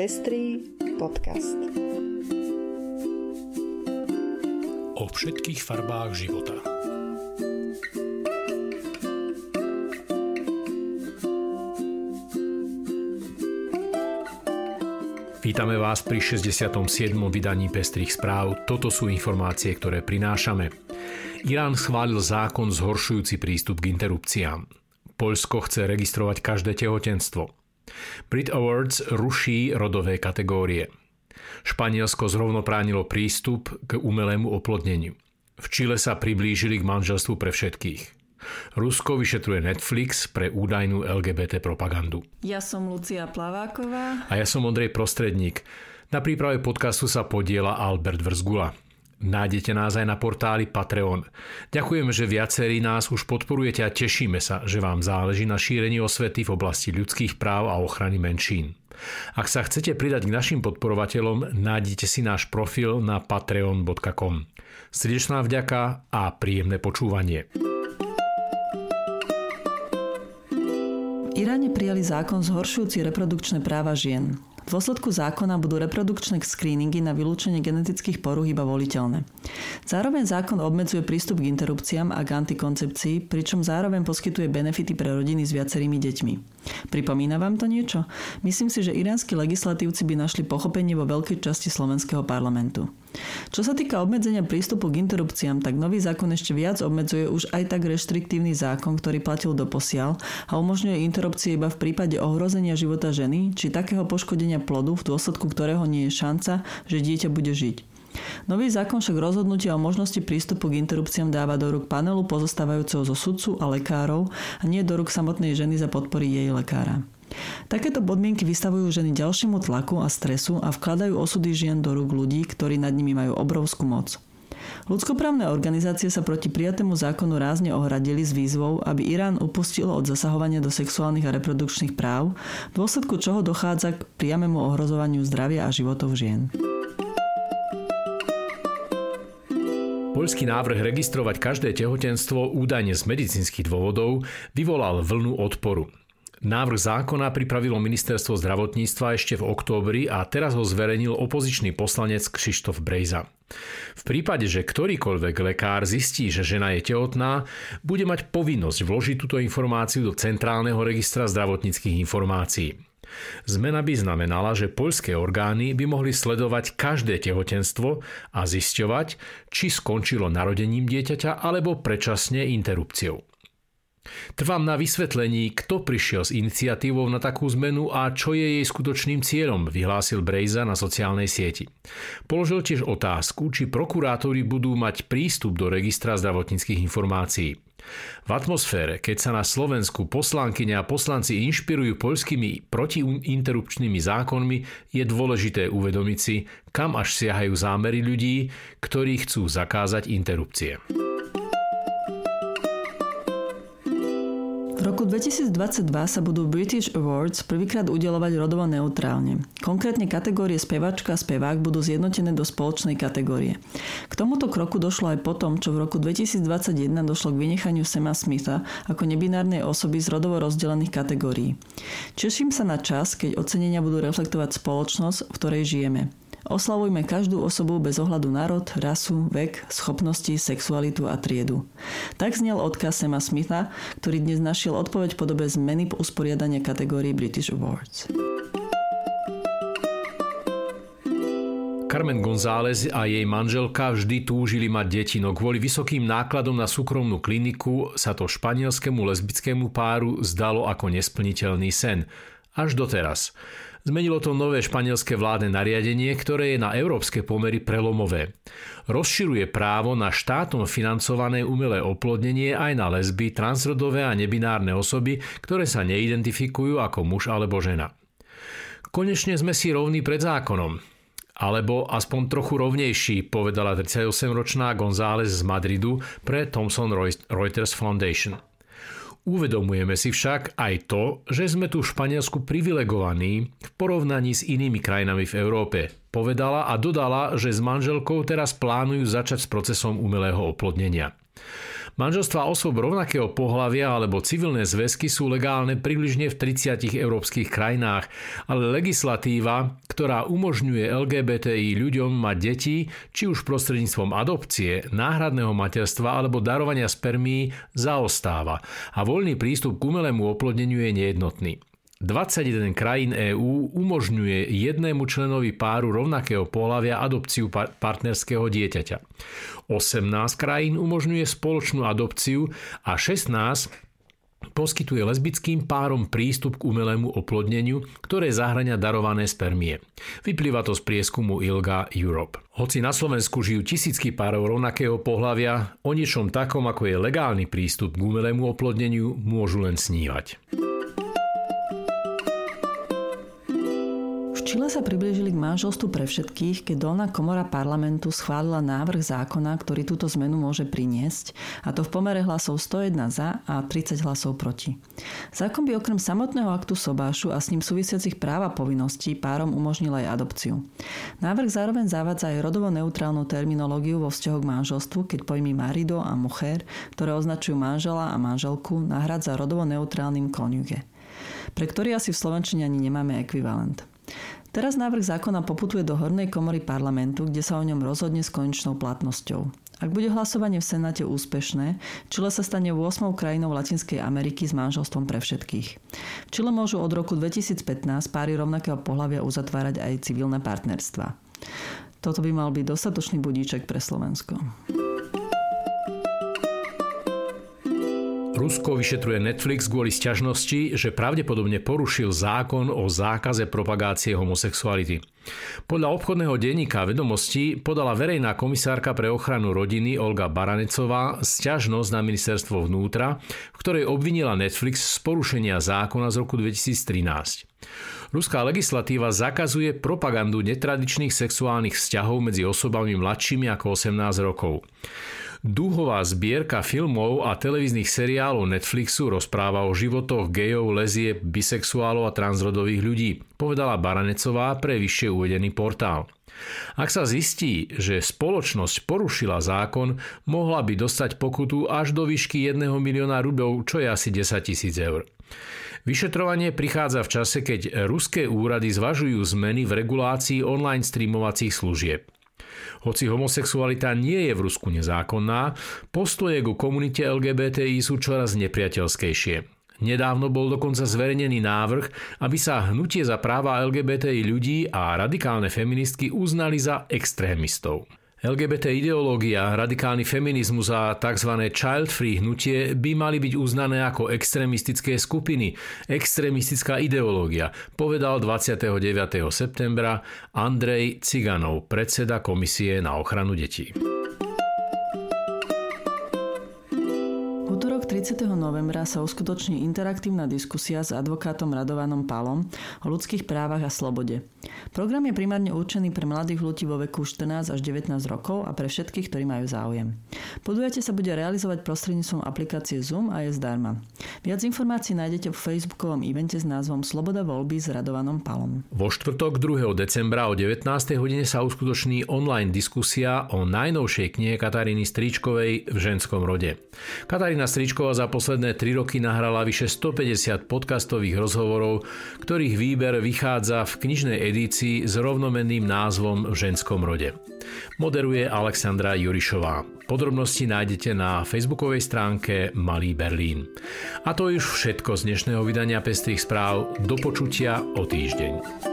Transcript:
Pestrý podcast. O všetkých farbách života. Vítame vás pri 67. vydaní Pestrých správ. Toto sú informácie, ktoré prinášame. Irán schválil zákon zhoršujúci prístup k interrupciám. Poľsko chce registrovať každé tehotenstvo. Brit Awards ruší rodové kategórie. Španielsko zrovnopránilo prístup k umelému oplodneniu. V Čile sa priblížili k manželstvu pre všetkých. Rusko vyšetruje Netflix pre údajnú LGBT propagandu. Ja som Lucia Plaváková. A ja som Ondrej Prostredník. Na príprave podcastu sa podiela Albert Vrzgula. Nájdete nás aj na portáli Patreon. Ďakujeme, že viacerí nás už podporujete a tešíme sa, že vám záleží na šírení osvety v oblasti ľudských práv a ochrany menšín. Ak sa chcete pridať k našim podporovateľom, nájdete si náš profil na patreon.com. Srdečná vďaka a príjemné počúvanie. Iráne prijali zákon zhoršujúci reprodukčné práva žien. V dôsledku zákona budú reprodukčné screeningy na vylúčenie genetických poruch iba voliteľné. Zároveň zákon obmedzuje prístup k interrupciám a k antikoncepcii, pričom zároveň poskytuje benefity pre rodiny s viacerými deťmi. Pripomína vám to niečo? Myslím si, že iránsky legislatívci by našli pochopenie vo veľkej časti slovenského parlamentu. Čo sa týka obmedzenia prístupu k interrupciám, tak nový zákon ešte viac obmedzuje už aj tak reštriktívny zákon, ktorý platil do posiaľ a umožňuje interrupcie iba v prípade ohrozenia života ženy či takého poškodenia plodu, v dôsledku ktorého nie je šanca, že dieťa bude žiť. Nový zákon však rozhodnutia o možnosti prístupu k interrupciám dáva do rúk panelu pozostávajúceho zo sudcu a lekárov a nie do rúk samotnej ženy za podpory jej lekára. Takéto podmienky vystavujú ženy ďalšiemu tlaku a stresu a vkladajú osudy žien do rúk ľudí, ktorí nad nimi majú obrovskú moc. Ľudskoprávne organizácie sa proti prijatému zákonu rázne ohradili s výzvou, aby Irán upustil od zasahovania do sexuálnych a reprodukčných práv, v dôsledku čoho dochádza k priamému ohrozovaniu zdravia a životov žien. Poľský návrh registrovať každé tehotenstvo údajne z medicínskych dôvodov vyvolal vlnu odporu. Návrh zákona pripravilo ministerstvo zdravotníctva ešte v októbri a teraz ho zverejnil opozičný poslanec Krištof Brejza. V prípade, že ktorýkoľvek lekár zistí, že žena je tehotná, bude mať povinnosť vložiť túto informáciu do Centrálneho registra zdravotníckých informácií. Zmena by znamenala, že poľské orgány by mohli sledovať každé tehotenstvo a zisťovať, či skončilo narodením dieťaťa alebo predčasne interrupciou. Trvám na vysvetlení, kto prišiel s iniciatívou na takú zmenu a čo je jej skutočným cieľom, vyhlásil Brejza na sociálnej sieti. Položil tiež otázku, či prokurátori budú mať prístup do registra zdravotníckých informácií. V atmosfére, keď sa na Slovensku poslankyne a poslanci inšpirujú poľskými protiinterrupčnými zákonmi, je dôležité uvedomiť si, kam až siahajú zámery ľudí, ktorí chcú zakázať interrupcie. V roku 2022 sa budú British Awards prvýkrát udelovať rodovo neutrálne. Konkrétne kategórie spevačka a spevák budú zjednotené do spoločnej kategórie. K tomuto kroku došlo aj potom, čo v roku 2021 došlo k vynechaniu Sema Smitha ako nebinárnej osoby z rodovo rozdelených kategórií. Češím sa na čas, keď ocenenia budú reflektovať spoločnosť, v ktorej žijeme. Oslavujme každú osobu bez ohľadu na rod, rasu, vek, schopnosti, sexualitu a triedu. Tak znel odkaz Sema Smitha, ktorý dnes našiel odpoveď v podobe zmeny usporiadania kategórií British Awards. Carmen González a jej manželka vždy túžili mať deti, no kvôli vysokým nákladom na súkromnú kliniku sa to španielskému lesbickému páru zdalo ako nesplniteľný sen. Až doteraz. Zmenilo to nové španielské vládne nariadenie, ktoré je na európske pomery prelomové. Rozširuje právo na štátom financované umelé oplodnenie aj na lesby, transrodové a nebinárne osoby, ktoré sa neidentifikujú ako muž alebo žena. Konečne sme si rovní pred zákonom. Alebo aspoň trochu rovnejší, povedala 38-ročná González z Madridu pre Thomson Reuters Foundation. Uvedomujeme si však aj to, že sme tu v Španielsku privilegovaní v porovnaní s inými krajinami v Európe. Povedala a dodala, že s manželkou teraz plánujú začať s procesom umelého oplodnenia. Manželstva osôb rovnakého pohľavia alebo civilné zväzky sú legálne približne v 30 európskych krajinách, ale legislatíva, ktorá umožňuje LGBTI ľuďom mať deti, či už prostredníctvom adopcie, náhradného materstva alebo darovania spermí, zaostáva a voľný prístup k umelému oplodneniu je nejednotný. 21 krajín EÚ umožňuje jednému členovi páru rovnakého pohľavia adopciu partnerského dieťaťa. 18 krajín umožňuje spoločnú adopciu a 16 poskytuje lesbickým párom prístup k umelému oplodneniu, ktoré zahrania darované spermie. Vyplýva to z prieskumu ILGA Europe. Hoci na Slovensku žijú tisícky párov rovnakého pohľavia, o niečom takom ako je legálny prístup k umelému oplodneniu môžu len snívať. Čile sa priblížili k manželstvu pre všetkých, keď dolná komora parlamentu schválila návrh zákona, ktorý túto zmenu môže priniesť, a to v pomere hlasov 101 za a 30 hlasov proti. Zákon by okrem samotného aktu sobášu a s ním súvisiacich práv a povinností párom umožnil aj adopciu. Návrh zároveň zavádza aj rodovo neutrálnu terminológiu vo vzťahu k manželstvu, keď pojmy marido a mujer, ktoré označujú manžela a manželku, nahrádza rodovo neutrálnym konjuge pre ktorý asi v Slovenčine ani nemáme ekvivalent. Teraz návrh zákona poputuje do Hornej komory parlamentu, kde sa o ňom rozhodne s konečnou platnosťou. Ak bude hlasovanie v Senáte úspešné, Čile sa stane 8. krajinou Latinskej Ameriky s manželstvom pre všetkých. V Čile môžu od roku 2015 páry rovnakého pohľavia uzatvárať aj civilné partnerstva. Toto by mal byť dostatočný budíček pre Slovensko. Rusko vyšetruje Netflix kvôli sťažnosti, že pravdepodobne porušil zákon o zákaze propagácie homosexuality. Podľa obchodného denníka vedomosti podala verejná komisárka pre ochranu rodiny Olga Baranecová sťažnosť na ministerstvo vnútra, v ktorej obvinila Netflix z porušenia zákona z roku 2013. Ruská legislatíva zakazuje propagandu netradičných sexuálnych vzťahov medzi osobami mladšími ako 18 rokov. Dúhová zbierka filmov a televíznych seriálov Netflixu rozpráva o životoch gejov, lezie, bisexuálov a transrodových ľudí, povedala Baranecová pre vyššie uvedený portál. Ak sa zistí, že spoločnosť porušila zákon, mohla by dostať pokutu až do výšky 1 milióna rubľov, čo je asi 10 tisíc eur. Vyšetrovanie prichádza v čase, keď ruské úrady zvažujú zmeny v regulácii online streamovacích služieb. Hoci homosexualita nie je v Rusku nezákonná, postoje ku komunite LGBTI sú čoraz nepriateľskejšie. Nedávno bol dokonca zverejnený návrh, aby sa hnutie za práva LGBTI ľudí a radikálne feministky uznali za extrémistov. LGBT ideológia, radikálny feminizmus a tzv. child-free hnutie by mali byť uznané ako extrémistické skupiny, extrémistická ideológia, povedal 29. septembra Andrej Ciganov, predseda Komisie na ochranu detí. 30. novembra sa uskutoční interaktívna diskusia s advokátom Radovanom Palom o ľudských právach a slobode. Program je primárne určený pre mladých ľudí vo veku 14 až 19 rokov a pre všetkých, ktorí majú záujem. Podujatie sa bude realizovať prostredníctvom aplikácie Zoom a je zdarma. Viac informácií nájdete v facebookovom evente s názvom Sloboda voľby s Radovanom Palom. Vo štvrtok 2. decembra o 19. hodine sa uskutoční online diskusia o najnovšej knihe Kataríny Stričkovej v ženskom rode. Katarína Stričková za posledné 3 roky nahrala vyše 150 podcastových rozhovorov, ktorých výber vychádza v knižnej edícii s rovnomenným názvom V ženskom rode. Moderuje Alexandra Jurišová. Podrobnosti nájdete na facebookovej stránke Malý Berlín. A to je už všetko z dnešného vydania Pestrých správ. Do počutia o týždeň.